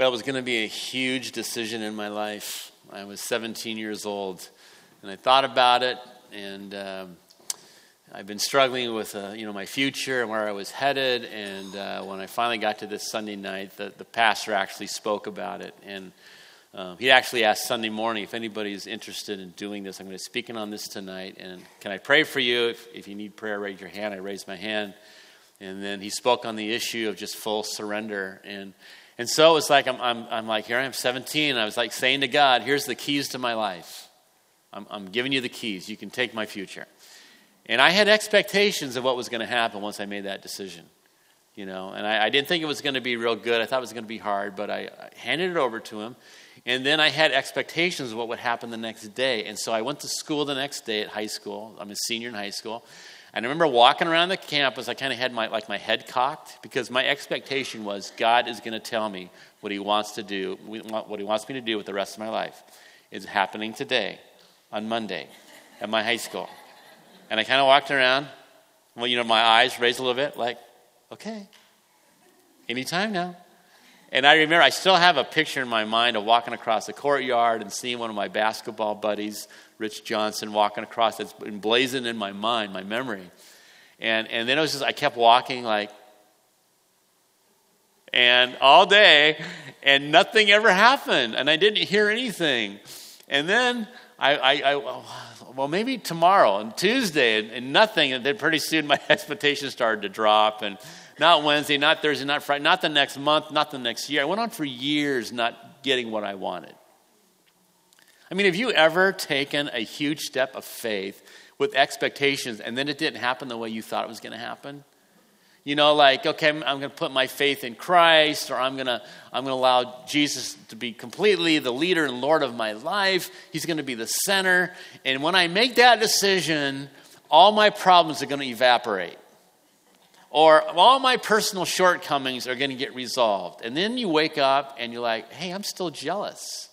Well, it was going to be a huge decision in my life. I was 17 years old, and I thought about it, and um, I've been struggling with uh, you know my future and where I was headed. And uh, when I finally got to this Sunday night, the, the pastor actually spoke about it, and um, he actually asked Sunday morning if anybody's interested in doing this. I'm going to be speaking on this tonight, and can I pray for you? If, if you need prayer, raise your hand. I raised my hand, and then he spoke on the issue of just full surrender and and so it's like, I'm, I'm, I'm like, here I am, 17. I was like saying to God, here's the keys to my life. I'm, I'm giving you the keys. You can take my future. And I had expectations of what was going to happen once I made that decision. You know, and I, I didn't think it was going to be real good. I thought it was going to be hard, but I, I handed it over to him. And then I had expectations of what would happen the next day. And so I went to school the next day at high school. I'm a senior in high school. And I remember walking around the campus, I kind of had my, like my head cocked because my expectation was God is going to tell me what he wants to do, what he wants me to do with the rest of my life. Is happening today on Monday at my high school. And I kind of walked around, well, you know, my eyes raised a little bit, like, okay, anytime now. And I remember, I still have a picture in my mind of walking across the courtyard and seeing one of my basketball buddies Rich Johnson walking across. That's emblazoned in my mind, my memory. And, and then it was just, I kept walking like, and all day, and nothing ever happened, and I didn't hear anything. And then I, I, I well, maybe tomorrow and Tuesday, and, and, nothing. And then pretty soon my expectations started to drop, and not Wednesday, not Thursday, not Friday, not the next month, not the next year. I went on for years not getting what I wanted. I mean, have you ever taken a huge step of faith with expectations and then it didn't happen the way you thought it was going to happen? You know, like, okay, I'm, I'm going to put my faith in Christ, or I'm going to I'm going to allow Jesus to be completely the leader and Lord of my life. He's going to be the center. And when I make that decision, all my problems are going to evaporate. Or all my personal shortcomings are going to get resolved. And then you wake up and you're like, hey, I'm still jealous.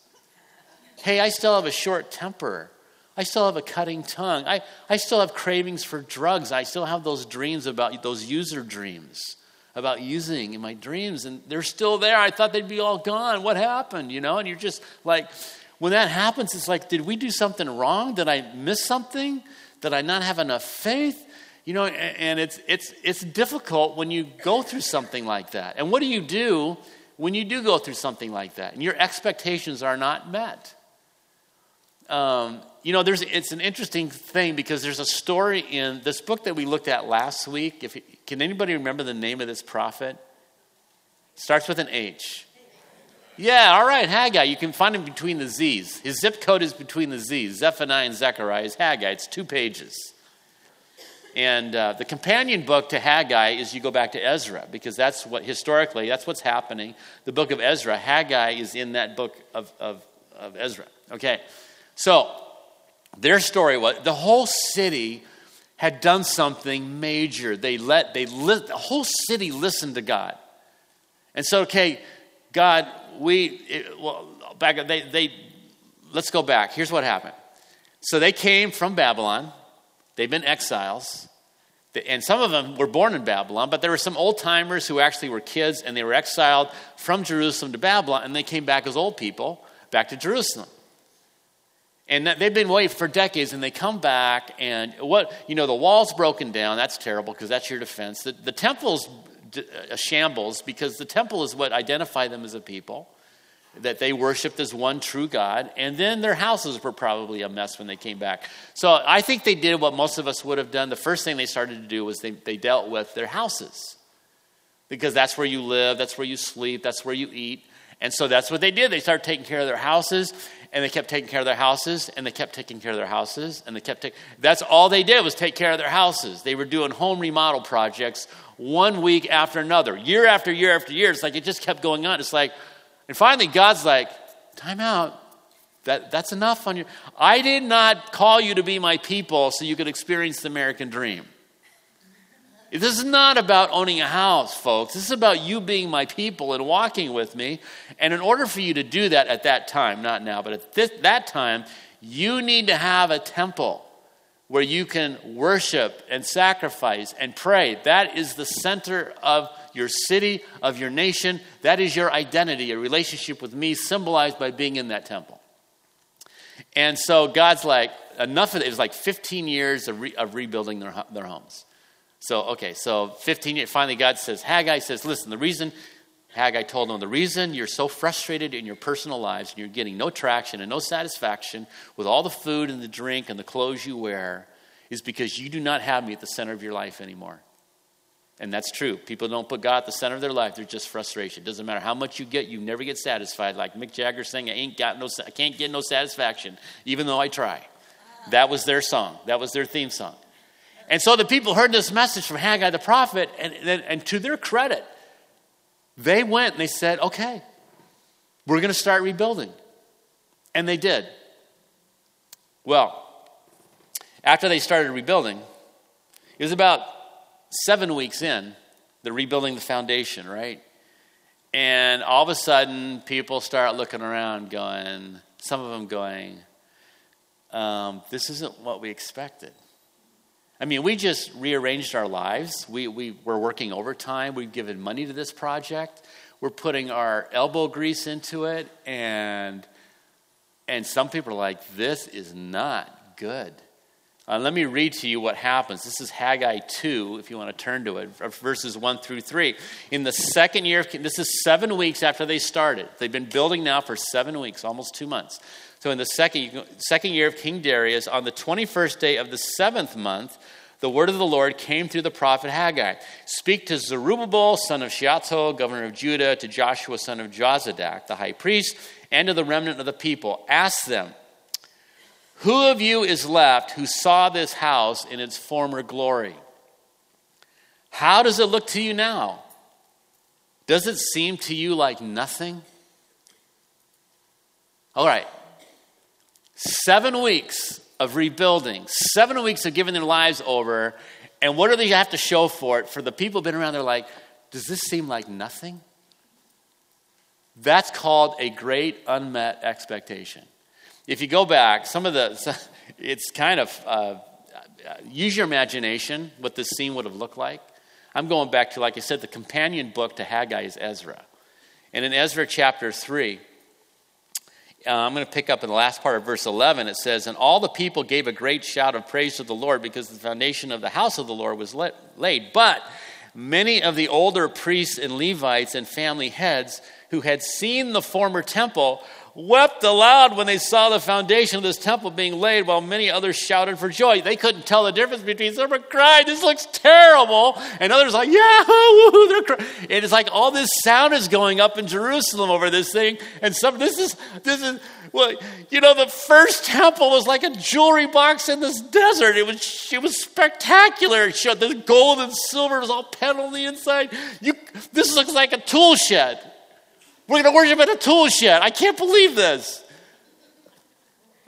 Hey, I still have a short temper. I still have a cutting tongue. I, I still have cravings for drugs. I still have those dreams about those user dreams about using in my dreams, and they're still there. I thought they'd be all gone. What happened? You know, and you're just like, when that happens, it's like, did we do something wrong? Did I miss something? Did I not have enough faith? You know, and it's it's it's difficult when you go through something like that. And what do you do when you do go through something like that and your expectations are not met? Um, you know, there's, it's an interesting thing because there's a story in this book that we looked at last week. If can anybody remember the name of this prophet? Starts with an H. Yeah, all right, Haggai. You can find him between the Z's. His zip code is between the Z's. Zephaniah and Zechariah is Haggai. It's two pages. And uh, the companion book to Haggai is you go back to Ezra because that's what historically that's what's happening. The book of Ezra, Haggai is in that book of, of, of Ezra. Okay, so, their story was the whole city had done something major. They let, they li- the whole city listened to God. And so, okay, God, we, it, well, back, they, they, let's go back. Here's what happened. So they came from Babylon. They've been exiles. And some of them were born in Babylon, but there were some old timers who actually were kids and they were exiled from Jerusalem to Babylon and they came back as old people back to Jerusalem. And they've been away for decades, and they come back, and what, you know, the wall's broken down. That's terrible because that's your defense. The, the temple's a shambles because the temple is what identified them as a people, that they worshiped as one true God. And then their houses were probably a mess when they came back. So I think they did what most of us would have done. The first thing they started to do was they, they dealt with their houses because that's where you live, that's where you sleep, that's where you eat. And so that's what they did. They started taking care of their houses and they kept taking care of their houses and they kept taking care of their houses and they kept taking that's all they did was take care of their houses they were doing home remodel projects one week after another year after year after year it's like it just kept going on it's like and finally god's like time out that, that's enough on you i did not call you to be my people so you could experience the american dream this is not about owning a house, folks. This is about you being my people and walking with me. And in order for you to do that at that time, not now, but at this, that time, you need to have a temple where you can worship and sacrifice and pray. That is the center of your city, of your nation. That is your identity, a relationship with me, symbolized by being in that temple. And so God's like, enough of it. It was like 15 years of, re, of rebuilding their, their homes. So, okay, so 15 years, finally God says, Haggai says, listen, the reason, Haggai told them, the reason you're so frustrated in your personal lives and you're getting no traction and no satisfaction with all the food and the drink and the clothes you wear is because you do not have me at the center of your life anymore. And that's true. People don't put God at the center of their life. They're just frustration. It doesn't matter how much you get, you never get satisfied. Like Mick Jagger saying, I ain't got no, I can't get no satisfaction, even though I try. That was their song. That was their theme song. And so the people heard this message from Haggai the prophet, and, and, and to their credit, they went and they said, okay, we're going to start rebuilding. And they did. Well, after they started rebuilding, it was about seven weeks in, they're rebuilding the foundation, right? And all of a sudden, people start looking around, going, some of them going, um, this isn't what we expected. I mean, we just rearranged our lives. We, we, we're working overtime. We've given money to this project. We're putting our elbow grease into it. And, and some people are like, this is not good. Uh, let me read to you what happens. This is Haggai 2, if you want to turn to it, verses 1 through 3. In the second year, of, this is seven weeks after they started. They've been building now for seven weeks, almost two months. So in the second, second year of King Darius, on the 21st day of the seventh month, the word of the Lord came through the prophet Haggai. Speak to Zerubbabel, son of Shealtiel, governor of Judah, to Joshua, son of Jozadak, the high priest, and to the remnant of the people. Ask them, who of you is left who saw this house in its former glory? How does it look to you now? Does it seem to you like nothing? All right. Seven weeks of rebuilding, seven weeks of giving their lives over. And what do they have to show for it? For the people been around, they're like, does this seem like nothing? That's called a great unmet expectation. If you go back, some of the, it's kind of, uh, use your imagination what this scene would have looked like. I'm going back to, like I said, the companion book to Haggai is Ezra. And in Ezra chapter 3, uh, I'm going to pick up in the last part of verse 11. It says, And all the people gave a great shout of praise to the Lord because the foundation of the house of the Lord was laid. But many of the older priests and Levites and family heads who had seen the former temple wept aloud when they saw the foundation of this temple being laid, while many others shouted for joy. They couldn't tell the difference between some were crying, this looks terrible, and others like, yeah, woo, they're crying. And it's like all this sound is going up in Jerusalem over this thing, and some this is this is well, you know, the first temple was like a jewelry box in this desert. It was it was spectacular. It showed the gold and silver was all pent on the inside. You, this looks like a tool shed. We're going to worship at a tool shed. I can't believe this.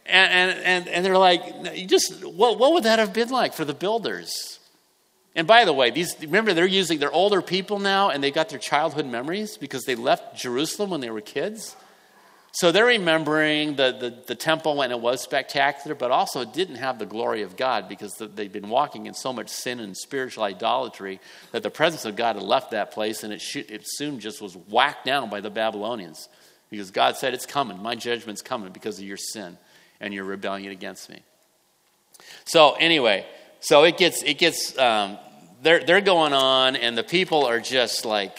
And, and, and, and they're like, just, what, what would that have been like for the builders? And by the way, these remember they're using they're older people now and they got their childhood memories because they left Jerusalem when they were kids. So they're remembering the, the, the, temple when it was spectacular, but also it didn't have the glory of God because the, they'd been walking in so much sin and spiritual idolatry that the presence of God had left that place and it, should, it soon just was whacked down by the Babylonians because God said, It's coming. My judgment's coming because of your sin and your rebellion against me. So, anyway, so it gets, it gets um, they're, they're going on, and the people are just like,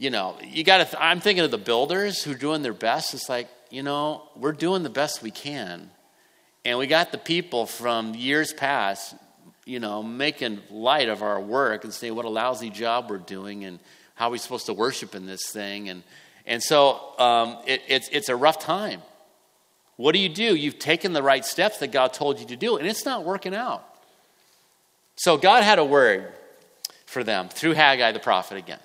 you know, you got to, th- I'm thinking of the builders who are doing their best. It's like, you know, we're doing the best we can. And we got the people from years past, you know, making light of our work and saying what a lousy job we're doing and how we're supposed to worship in this thing. And, and so um, it, it's, it's a rough time. What do you do? You've taken the right steps that God told you to do, and it's not working out. So God had a word for them through Haggai the prophet again.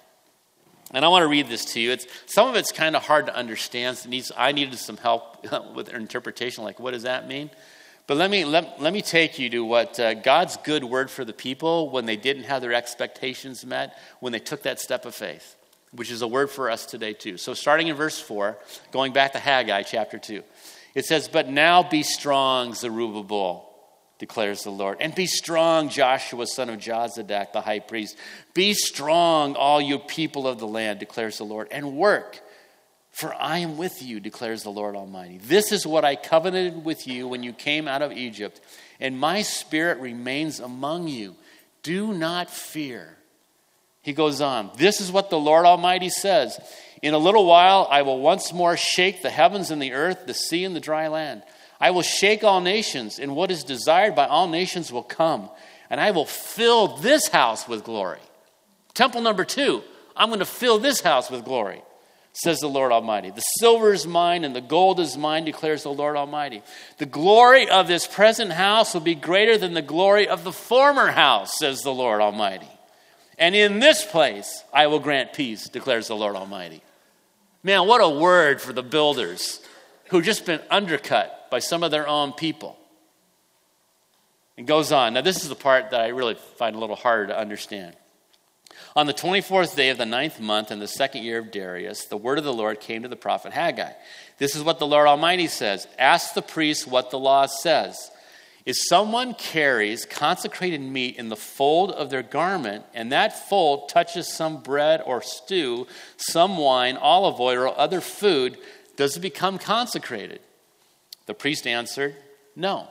And I want to read this to you. It's, some of it's kind of hard to understand. So needs, I needed some help with interpretation, like what does that mean? But let me, let, let me take you to what uh, God's good word for the people when they didn't have their expectations met, when they took that step of faith, which is a word for us today, too. So, starting in verse 4, going back to Haggai chapter 2, it says, But now be strong, Zerubbabel. Declares the Lord. And be strong, Joshua, son of Jozadak, the high priest. Be strong, all you people of the land, declares the Lord, and work. For I am with you, declares the Lord Almighty. This is what I covenanted with you when you came out of Egypt, and my spirit remains among you. Do not fear. He goes on, This is what the Lord Almighty says In a little while, I will once more shake the heavens and the earth, the sea and the dry land. I will shake all nations, and what is desired by all nations will come, and I will fill this house with glory. Temple number two, I'm going to fill this house with glory, says the Lord Almighty. The silver is mine, and the gold is mine, declares the Lord Almighty. The glory of this present house will be greater than the glory of the former house, says the Lord Almighty. And in this place I will grant peace, declares the Lord Almighty. Man, what a word for the builders who've just been undercut by some of their own people. It goes on. Now, this is the part that I really find a little harder to understand. On the 24th day of the ninth month in the second year of Darius, the word of the Lord came to the prophet Haggai. This is what the Lord Almighty says Ask the priests what the law says. If someone carries consecrated meat in the fold of their garment, and that fold touches some bread or stew, some wine, olive oil, or other food, does it become consecrated? The priest answered, No.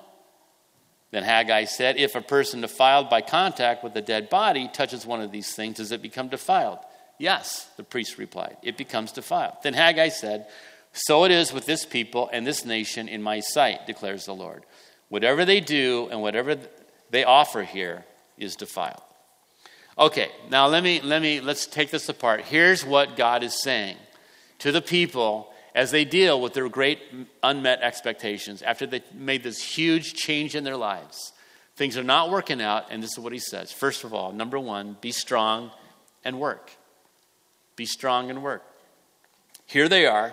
Then Haggai said, If a person defiled by contact with a dead body touches one of these things, does it become defiled? Yes, the priest replied, It becomes defiled. Then Haggai said, So it is with this people and this nation in my sight, declares the Lord. Whatever they do and whatever they offer here is defiled. Okay, now let me let me let's take this apart. Here's what God is saying to the people as they deal with their great unmet expectations after they made this huge change in their lives. Things are not working out, and this is what he says. First of all, number one, be strong and work. Be strong and work. Here they are,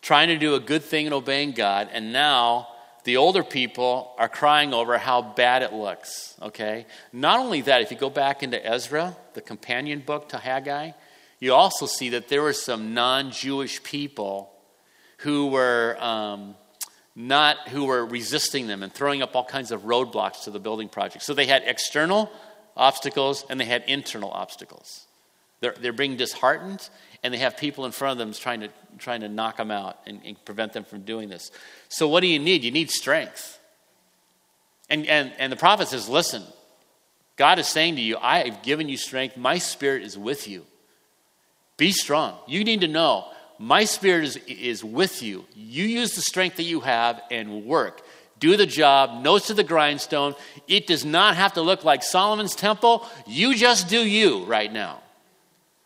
trying to do a good thing and obeying God, and now the older people are crying over how bad it looks, okay? Not only that, if you go back into Ezra, the companion book to Haggai, you also see that there were some non Jewish people who were um, not who were resisting them and throwing up all kinds of roadblocks to the building project. So they had external obstacles and they had internal obstacles. They're, they're being disheartened and they have people in front of them trying to, trying to knock them out and, and prevent them from doing this. So what do you need? You need strength. And, and, and the prophet says, listen, God is saying to you, I have given you strength. My spirit is with you. Be strong. You need to know my spirit is, is with you. You use the strength that you have and work. Do the job, nose to the grindstone. It does not have to look like Solomon's temple. You just do you right now.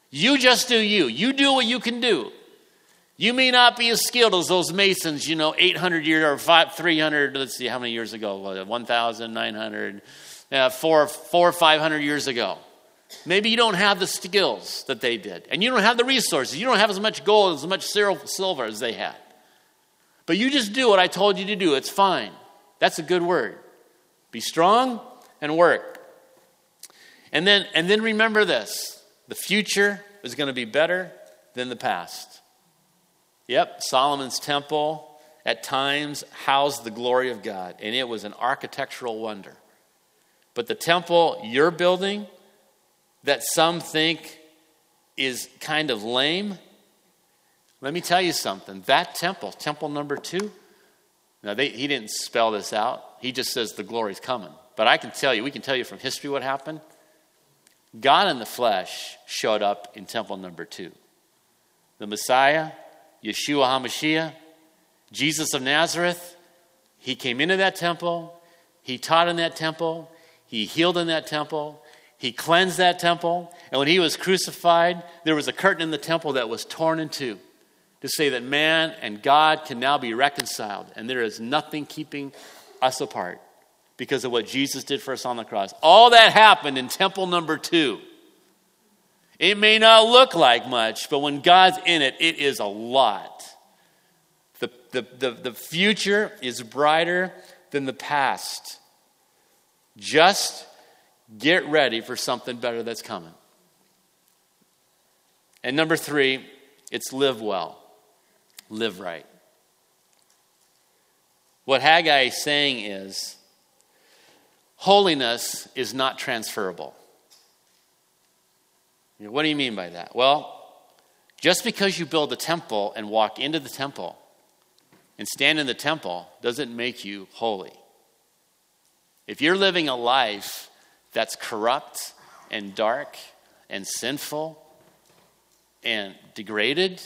You just do you. You do what you can do. You may not be as skilled as those masons, you know, 800 years or 5, 300, let's see, how many years ago? 1,900, uh, four, four or 500 years ago. Maybe you don't have the skills that they did, and you don't have the resources. You don't have as much gold, as much silver as they had. But you just do what I told you to do. It's fine. That's a good word. Be strong and work. And then, and then remember this the future is going to be better than the past. Yep, Solomon's temple at times housed the glory of God, and it was an architectural wonder. But the temple you're building, that some think is kind of lame, let me tell you something. That temple, temple number two, now they, he didn't spell this out. He just says the glory's coming. But I can tell you, we can tell you from history what happened. God in the flesh showed up in temple number two. The Messiah, Yeshua HaMashiach, Jesus of Nazareth, he came into that temple, he taught in that temple, he healed in that temple, he cleansed that temple, and when he was crucified, there was a curtain in the temple that was torn in two to say that man and God can now be reconciled, and there is nothing keeping us apart because of what Jesus did for us on the cross. All that happened in temple number two. It may not look like much, but when God's in it, it is a lot. The, the, the, the future is brighter than the past. Just Get ready for something better that's coming. And number three, it's live well, live right. What Haggai is saying is holiness is not transferable. What do you mean by that? Well, just because you build a temple and walk into the temple and stand in the temple doesn't make you holy. If you're living a life that's corrupt and dark and sinful and degraded,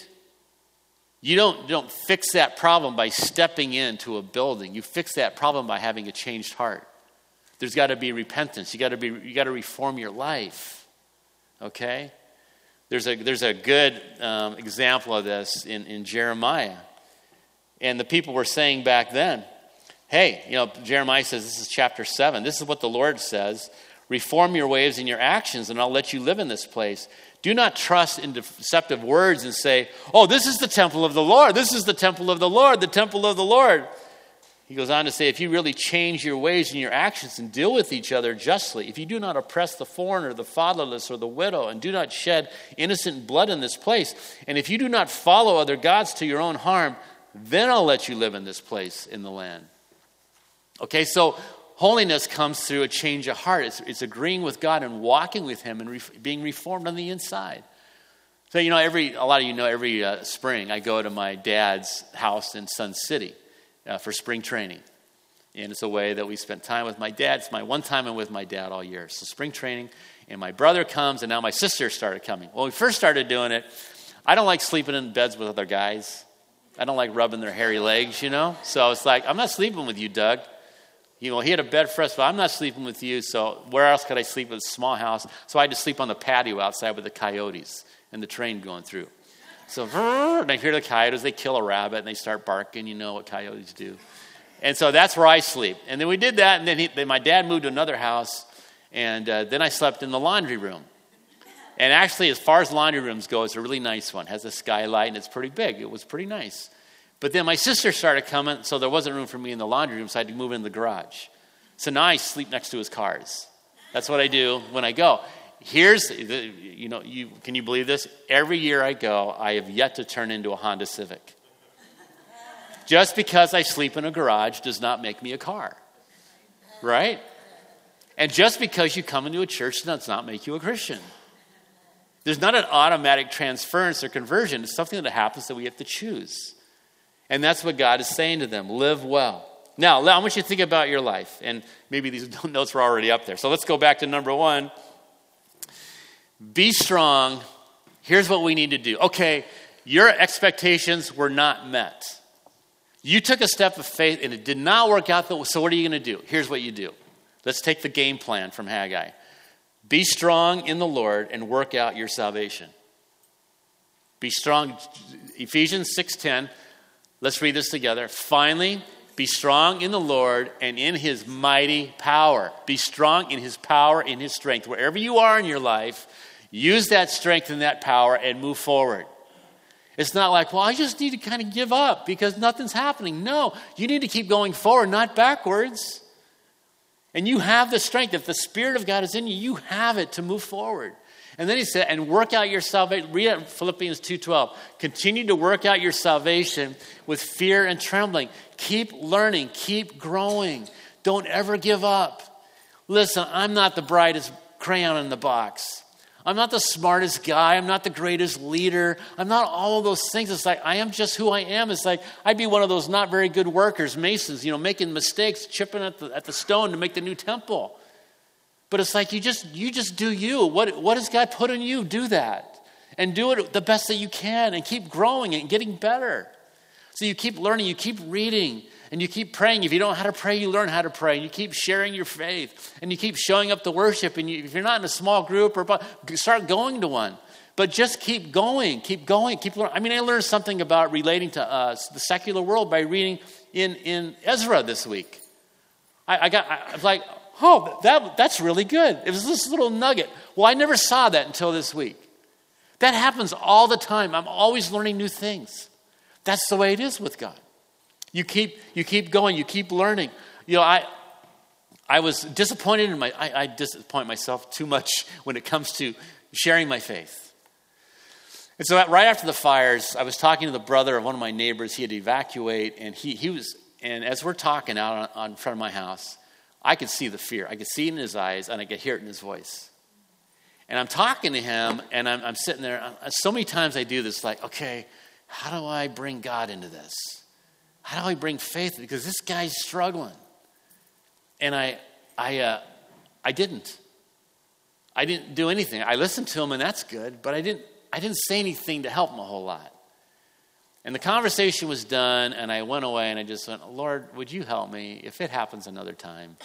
you don't, don't fix that problem by stepping into a building. You fix that problem by having a changed heart. There's got to be repentance. You got to be you got to reform your life. Okay? There's a, there's a good um, example of this in, in Jeremiah. And the people were saying back then, hey, you know, Jeremiah says, this is chapter 7. This is what the Lord says Reform your ways and your actions, and I'll let you live in this place. Do not trust in deceptive words and say, oh, this is the temple of the Lord. This is the temple of the Lord, the temple of the Lord. He goes on to say, if you really change your ways and your actions and deal with each other justly, if you do not oppress the foreigner, the fatherless, or the widow, and do not shed innocent blood in this place, and if you do not follow other gods to your own harm, then I'll let you live in this place in the land. Okay, so holiness comes through a change of heart. It's, it's agreeing with God and walking with Him and re- being reformed on the inside. So, you know, every, a lot of you know every uh, spring I go to my dad's house in Sun City uh, for spring training. And it's a way that we spent time with my dad. It's my one time I'm with my dad all year. So spring training, and my brother comes, and now my sister started coming. When we first started doing it, I don't like sleeping in beds with other guys. I don't like rubbing their hairy legs, you know? So it's like, I'm not sleeping with you, Doug. You know, he had a bed for us, but I'm not sleeping with you, so where else could I sleep in a small house? So I had to sleep on the patio outside with the coyotes and the train going through. So, and I hear the coyotes, they kill a rabbit and they start barking. You know what coyotes do. And so that's where I sleep. And then we did that, and then, he, then my dad moved to another house, and uh, then I slept in the laundry room. And actually, as far as laundry rooms go, it's a really nice one. It has a skylight, and it's pretty big. It was pretty nice. But then my sister started coming, so there wasn't room for me in the laundry room, so I had to move in the garage. So now I sleep next to his cars. That's what I do when I go. Here's the, you know you can you believe this? Every year i go i have yet to turn into a honda civic. Just because i sleep in a garage does not make me a car right? And just because you come into a church does not make you a christian. There's not an automatic transference or conversion. It's something that happens that we have to choose and that's what god is saying to them live well now i want you to think about your life and maybe these notes were already up there so let's go back to number one be strong. Here's what we need to do. Okay, your expectations were not met. You took a step of faith and it did not work out. So, what are you going to do? Here's what you do. Let's take the game plan from Haggai. Be strong in the Lord and work out your salvation. Be strong. Ephesians 6:10. Let's read this together. Finally, be strong in the Lord and in his mighty power. Be strong in his power, in his strength. Wherever you are in your life, Use that strength and that power and move forward. It's not like, well, I just need to kind of give up because nothing's happening. No, you need to keep going forward, not backwards. And you have the strength. If the Spirit of God is in you, you have it to move forward. And then he said, and work out your salvation. Read Philippians 2.12. Continue to work out your salvation with fear and trembling. Keep learning. Keep growing. Don't ever give up. Listen, I'm not the brightest crayon in the box. I'm not the smartest guy. I'm not the greatest leader. I'm not all of those things. It's like I am just who I am. It's like I'd be one of those not very good workers, masons, you know, making mistakes, chipping at the, at the stone to make the new temple. But it's like you just you just do you. What what has God put in you? Do that. And do it the best that you can and keep growing and getting better. So you keep learning, you keep reading, and you keep praying. If you don't know how to pray, you learn how to pray. And you keep sharing your faith. And you keep showing up to worship. And you, if you're not in a small group, or start going to one. But just keep going, keep going, keep learning. I mean, I learned something about relating to uh, the secular world by reading in, in Ezra this week. I, I got, I like, oh, that, that's really good. It was this little nugget. Well, I never saw that until this week. That happens all the time. I'm always learning new things. That's the way it is with God. You keep, you keep going, you keep learning. You know, I, I was disappointed in my, I, I disappoint myself too much when it comes to sharing my faith. And so, right after the fires, I was talking to the brother of one of my neighbors. He had to evacuate, and he, he was, and as we're talking out on, on front of my house, I could see the fear. I could see it in his eyes, and I could hear it in his voice. And I'm talking to him, and I'm, I'm sitting there. I'm, so many times I do this, like, okay, how do I bring God into this? How do I bring faith? Because this guy's struggling. And I, I, uh, I didn't. I didn't do anything. I listened to him, and that's good, but I didn't, I didn't say anything to help him a whole lot. And the conversation was done, and I went away and I just went, Lord, would you help me if it happens another time?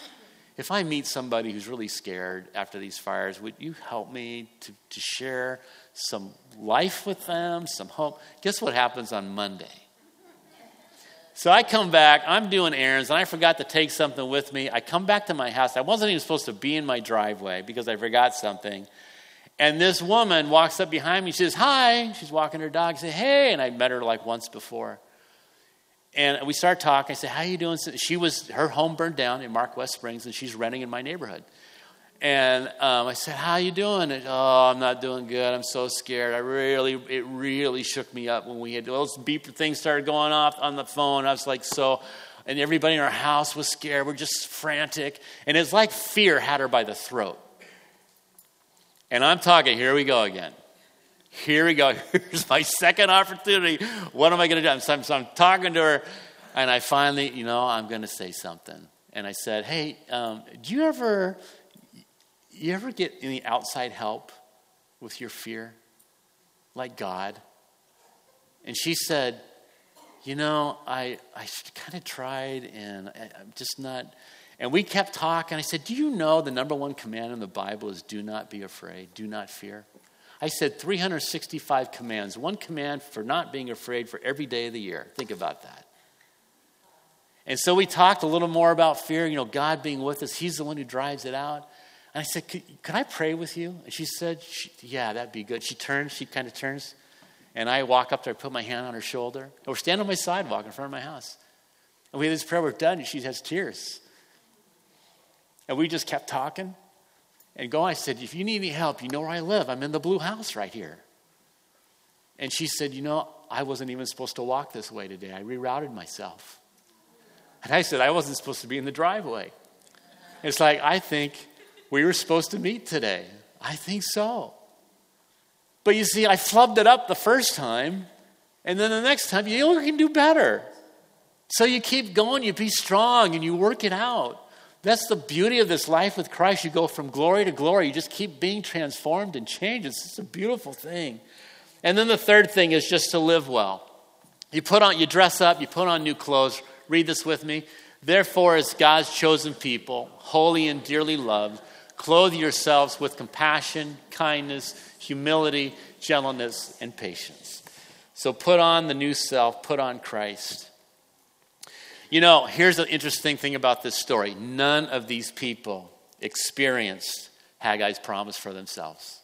If I meet somebody who's really scared after these fires, would you help me to, to share some life with them, some hope? Guess what happens on Monday? So I come back, I'm doing errands, and I forgot to take something with me. I come back to my house. I wasn't even supposed to be in my driveway because I forgot something. And this woman walks up behind me. She says, Hi. She's walking her dog. I say, Hey. And I met her like once before. And we start talking. I said, How you doing? She was, her home burned down in Mark West Springs, and she's renting in my neighborhood. And um, I said, "How you doing?" And, oh, I'm not doing good. I'm so scared. I really, it really shook me up when we had those beeper things started going off on the phone. I was like, so, and everybody in our house was scared. We're just frantic, and it's like fear had her by the throat. And I'm talking. Here we go again. Here we go. Here's my second opportunity. What am I going to do? So I'm, so I'm talking to her, and I finally, you know, I'm going to say something. And I said, "Hey, um, do you ever?" You ever get any outside help with your fear? Like God? And she said, You know, I, I kind of tried and I, I'm just not. And we kept talking. I said, Do you know the number one command in the Bible is do not be afraid, do not fear? I said 365 commands, one command for not being afraid for every day of the year. Think about that. And so we talked a little more about fear, you know, God being with us. He's the one who drives it out. And I said, could I pray with you? And she said, Yeah, that'd be good. She turns, she kind of turns, and I walk up to her, put my hand on her shoulder. And we're standing on my sidewalk in front of my house. And we had this prayer work done, and she has tears. And we just kept talking and. I said, If you need any help, you know where I live. I'm in the blue house right here. And she said, You know, I wasn't even supposed to walk this way today. I rerouted myself. And I said, I wasn't supposed to be in the driveway. It's like, I think we were supposed to meet today. I think so. But you see, I flubbed it up the first time, and then the next time you can do better. So you keep going, you be strong, and you work it out. That's the beauty of this life with Christ. You go from glory to glory. You just keep being transformed and changed. It's just a beautiful thing. And then the third thing is just to live well. You put on, you dress up, you put on new clothes. Read this with me. Therefore, as God's chosen people, holy and dearly loved, Clothe yourselves with compassion, kindness, humility, gentleness, and patience. So put on the new self, put on Christ. You know, here's the interesting thing about this story none of these people experienced Haggai's promise for themselves.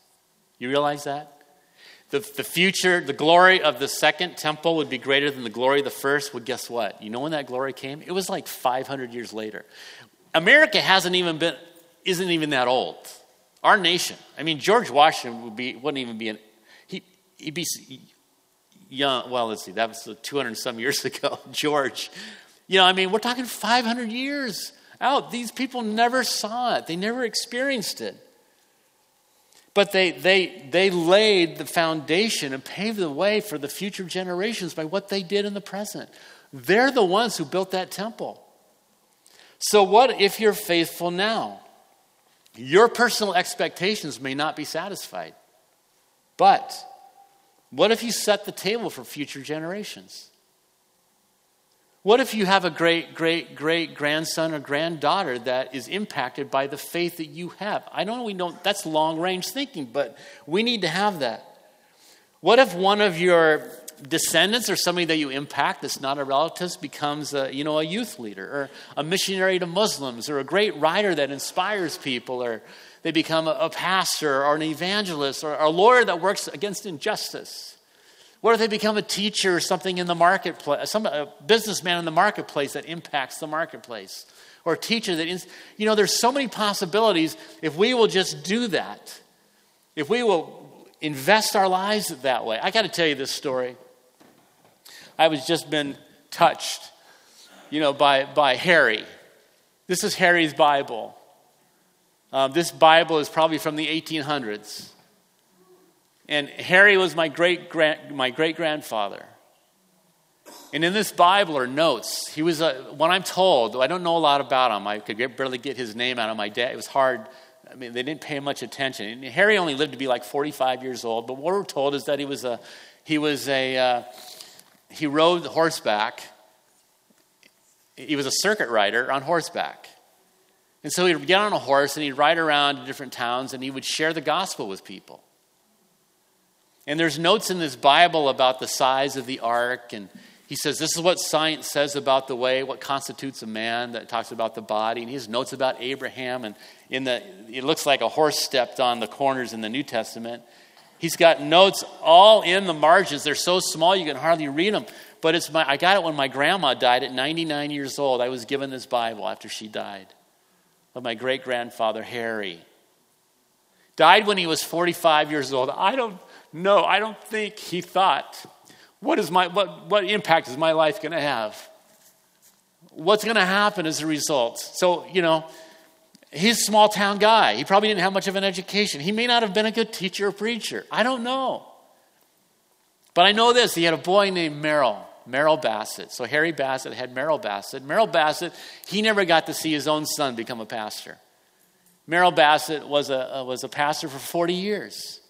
You realize that? The, the future, the glory of the second temple would be greater than the glory of the first. Well, guess what? You know when that glory came? It was like 500 years later. America hasn't even been isn't even that old. Our nation. I mean, George Washington would be, wouldn't even be an, he, he'd be young. Well, let's see, that was 200 some years ago, George. You know, I mean, we're talking 500 years out. These people never saw it, they never experienced it. But they, they, they laid the foundation and paved the way for the future generations by what they did in the present. They're the ones who built that temple. So, what if you're faithful now? Your personal expectations may not be satisfied. But what if you set the table for future generations? What if you have a great, great, great grandson or granddaughter that is impacted by the faith that you have? I know we don't, that's long range thinking, but we need to have that. What if one of your descendants or somebody that you impact that's not a relative becomes a, you know, a youth leader or a missionary to Muslims or a great writer that inspires people or they become a, a pastor or an evangelist or a lawyer that works against injustice. What if they become a teacher or something in the marketplace, some a businessman in the marketplace that impacts the marketplace? Or a teacher that, is, you know, there's so many possibilities if we will just do that. If we will invest our lives that way. I got to tell you this story. I was just been touched, you know, by, by Harry. This is Harry's Bible. Um, this Bible is probably from the 1800s. And Harry was my great my great grandfather. And in this Bible or notes. He was a, what I'm told, I don't know a lot about him. I could get, barely get his name out of my dad. It was hard. I mean, they didn't pay much attention. And Harry only lived to be like 45 years old. But what we're told is that he was a, he was a, uh, he rode horseback. He was a circuit rider on horseback. And so he'd get on a horse and he'd ride around to different towns and he would share the gospel with people. And there's notes in this Bible about the size of the ark and he says this is what science says about the way what constitutes a man that talks about the body and he has notes about abraham and in the it looks like a horse stepped on the corners in the new testament. He's got notes all in the margins. They're so small you can hardly read them but it's my i got it when my grandma died at 99 years old. I was given this bible after she died of my great grandfather harry. Died when he was 45 years old. I don't know i don't think he thought what, is my, what, what impact is my life going to have? What's going to happen as a result? So, you know, he's a small town guy. He probably didn't have much of an education. He may not have been a good teacher or preacher. I don't know. But I know this he had a boy named Merrill, Merrill Bassett. So Harry Bassett had Merrill Bassett. Merrill Bassett, he never got to see his own son become a pastor. Merrill Bassett was a, was a pastor for 40 years.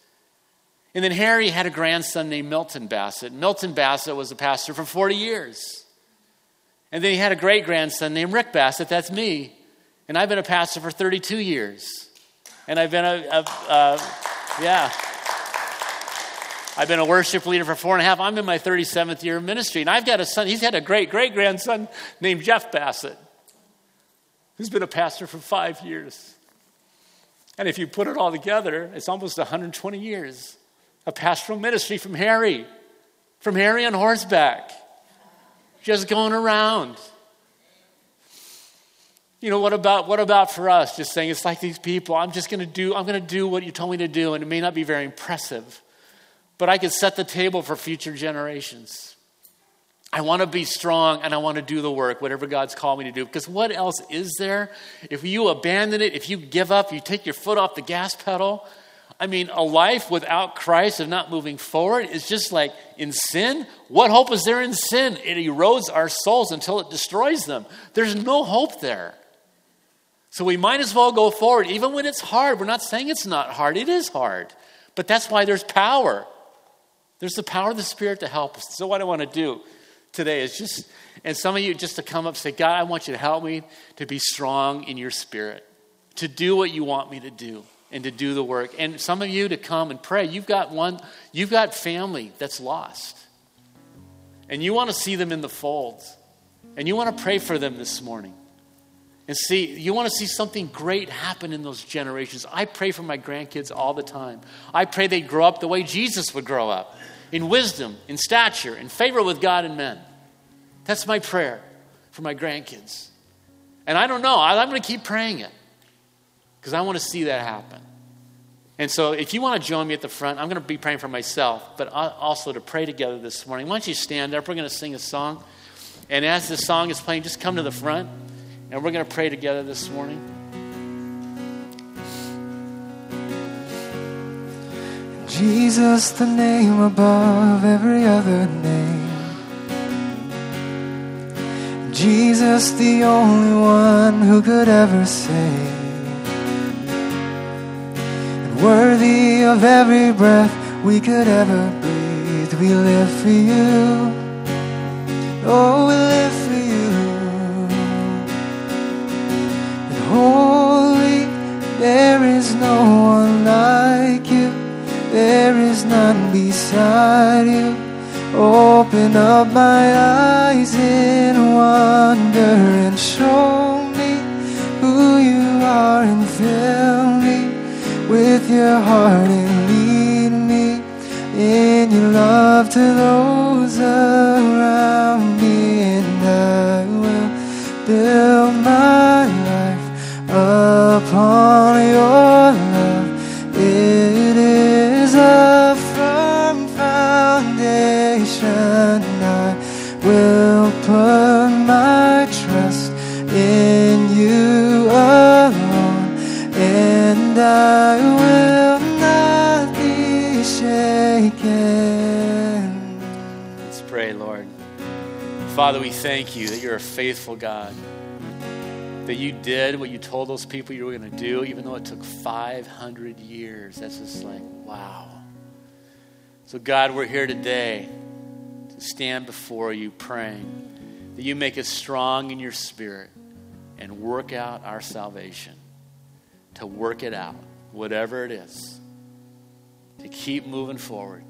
And then Harry had a grandson named Milton Bassett. Milton Bassett was a pastor for 40 years. And then he had a great grandson named Rick Bassett. That's me. And I've been a pastor for 32 years. And I've been a, a, yeah. I've been a worship leader for four and a half. I'm in my 37th year of ministry. And I've got a son, he's had a great great grandson named Jeff Bassett, who's been a pastor for five years. And if you put it all together, it's almost 120 years a pastoral ministry from Harry, from Harry on horseback, just going around. You know, what about, what about for us? Just saying, it's like these people, I'm just going to do, I'm going to do what you told me to do, and it may not be very impressive, but I can set the table for future generations. I want to be strong and I want to do the work, whatever God's called me to do. Because what else is there? If you abandon it, if you give up, you take your foot off the gas pedal, I mean, a life without Christ of not moving forward is just like in sin. What hope is there in sin? It erodes our souls until it destroys them. There's no hope there. So we might as well go forward, even when it's hard. We're not saying it's not hard, it is hard. But that's why there's power. There's the power of the Spirit to help us. So, what I want to do today is just, and some of you just to come up and say, God, I want you to help me to be strong in your spirit, to do what you want me to do and to do the work. And some of you to come and pray. You've got one, you've got family that's lost. And you want to see them in the fold. And you want to pray for them this morning. And see, you want to see something great happen in those generations. I pray for my grandkids all the time. I pray they grow up the way Jesus would grow up in wisdom, in stature, in favor with God and men. That's my prayer for my grandkids. And I don't know, I'm going to keep praying it because I want to see that happen. And so, if you want to join me at the front, I'm going to be praying for myself, but also to pray together this morning. Why don't you stand up? We're going to sing a song. And as the song is playing, just come to the front and we're going to pray together this morning. Jesus, the name above every other name. Jesus, the only one who could ever save worthy of every breath we could ever breathe. We live for you. Oh, we live for you. And holy, there is no one like you. There is none beside you. Open up my eyes in wonder and show me who you are and fill with your heart and lead me in your love to those around me, and I will build my life upon your love. It is a firm foundation. Let's pray, Lord. Father, we thank you that you're a faithful God, that you did what you told those people you were going to do, even though it took 500 years. That's just like, wow. So, God, we're here today to stand before you praying that you make us strong in your spirit and work out our salvation, to work it out, whatever it is to keep moving forward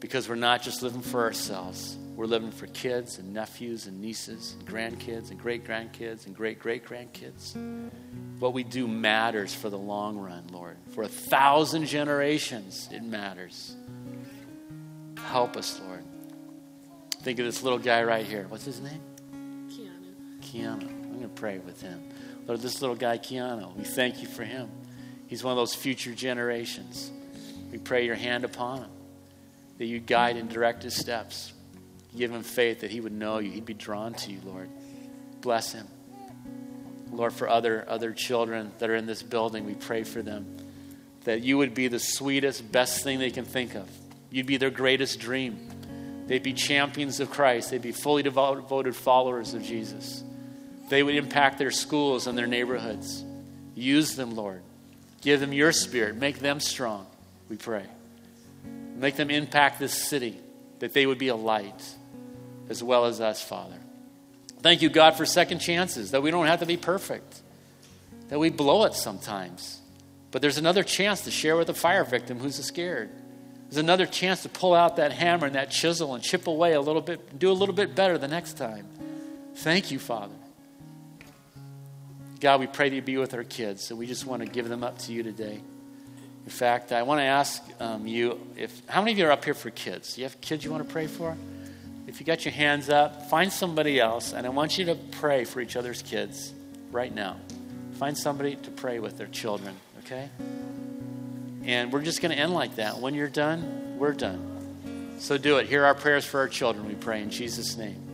because we're not just living for ourselves. We're living for kids and nephews and nieces and grandkids and great grandkids and great great grandkids. What we do matters for the long run, Lord. For a thousand generations, it matters. Help us, Lord. Think of this little guy right here. What's his name? Keanu. Keanu. I'm going to pray with him. Lord, this little guy, Keanu, we thank you for him. He's one of those future generations. We pray your hand upon him, that you guide and direct his steps. Give him faith that he would know you, he'd be drawn to you, Lord. Bless him. Lord, for other, other children that are in this building, we pray for them that you would be the sweetest, best thing they can think of. You'd be their greatest dream. They'd be champions of Christ. They'd be fully devoted followers of Jesus. They would impact their schools and their neighborhoods. Use them, Lord. Give them your spirit. Make them strong, we pray. Make them impact this city, that they would be a light as well as us, Father. Thank you, God, for second chances, that we don't have to be perfect, that we blow it sometimes. But there's another chance to share with a fire victim who's scared. There's another chance to pull out that hammer and that chisel and chip away a little bit, do a little bit better the next time. Thank you, Father. God, we pray that you be with our kids, so we just want to give them up to you today. In fact, I want to ask um, you if how many of you are up here for kids? Do you have kids you want to pray for? If you got your hands up, find somebody else, and I want you to pray for each other's kids right now. Find somebody to pray with their children, okay? And we're just going to end like that. When you're done, we're done. So do it. Hear our prayers for our children, we pray in Jesus' name.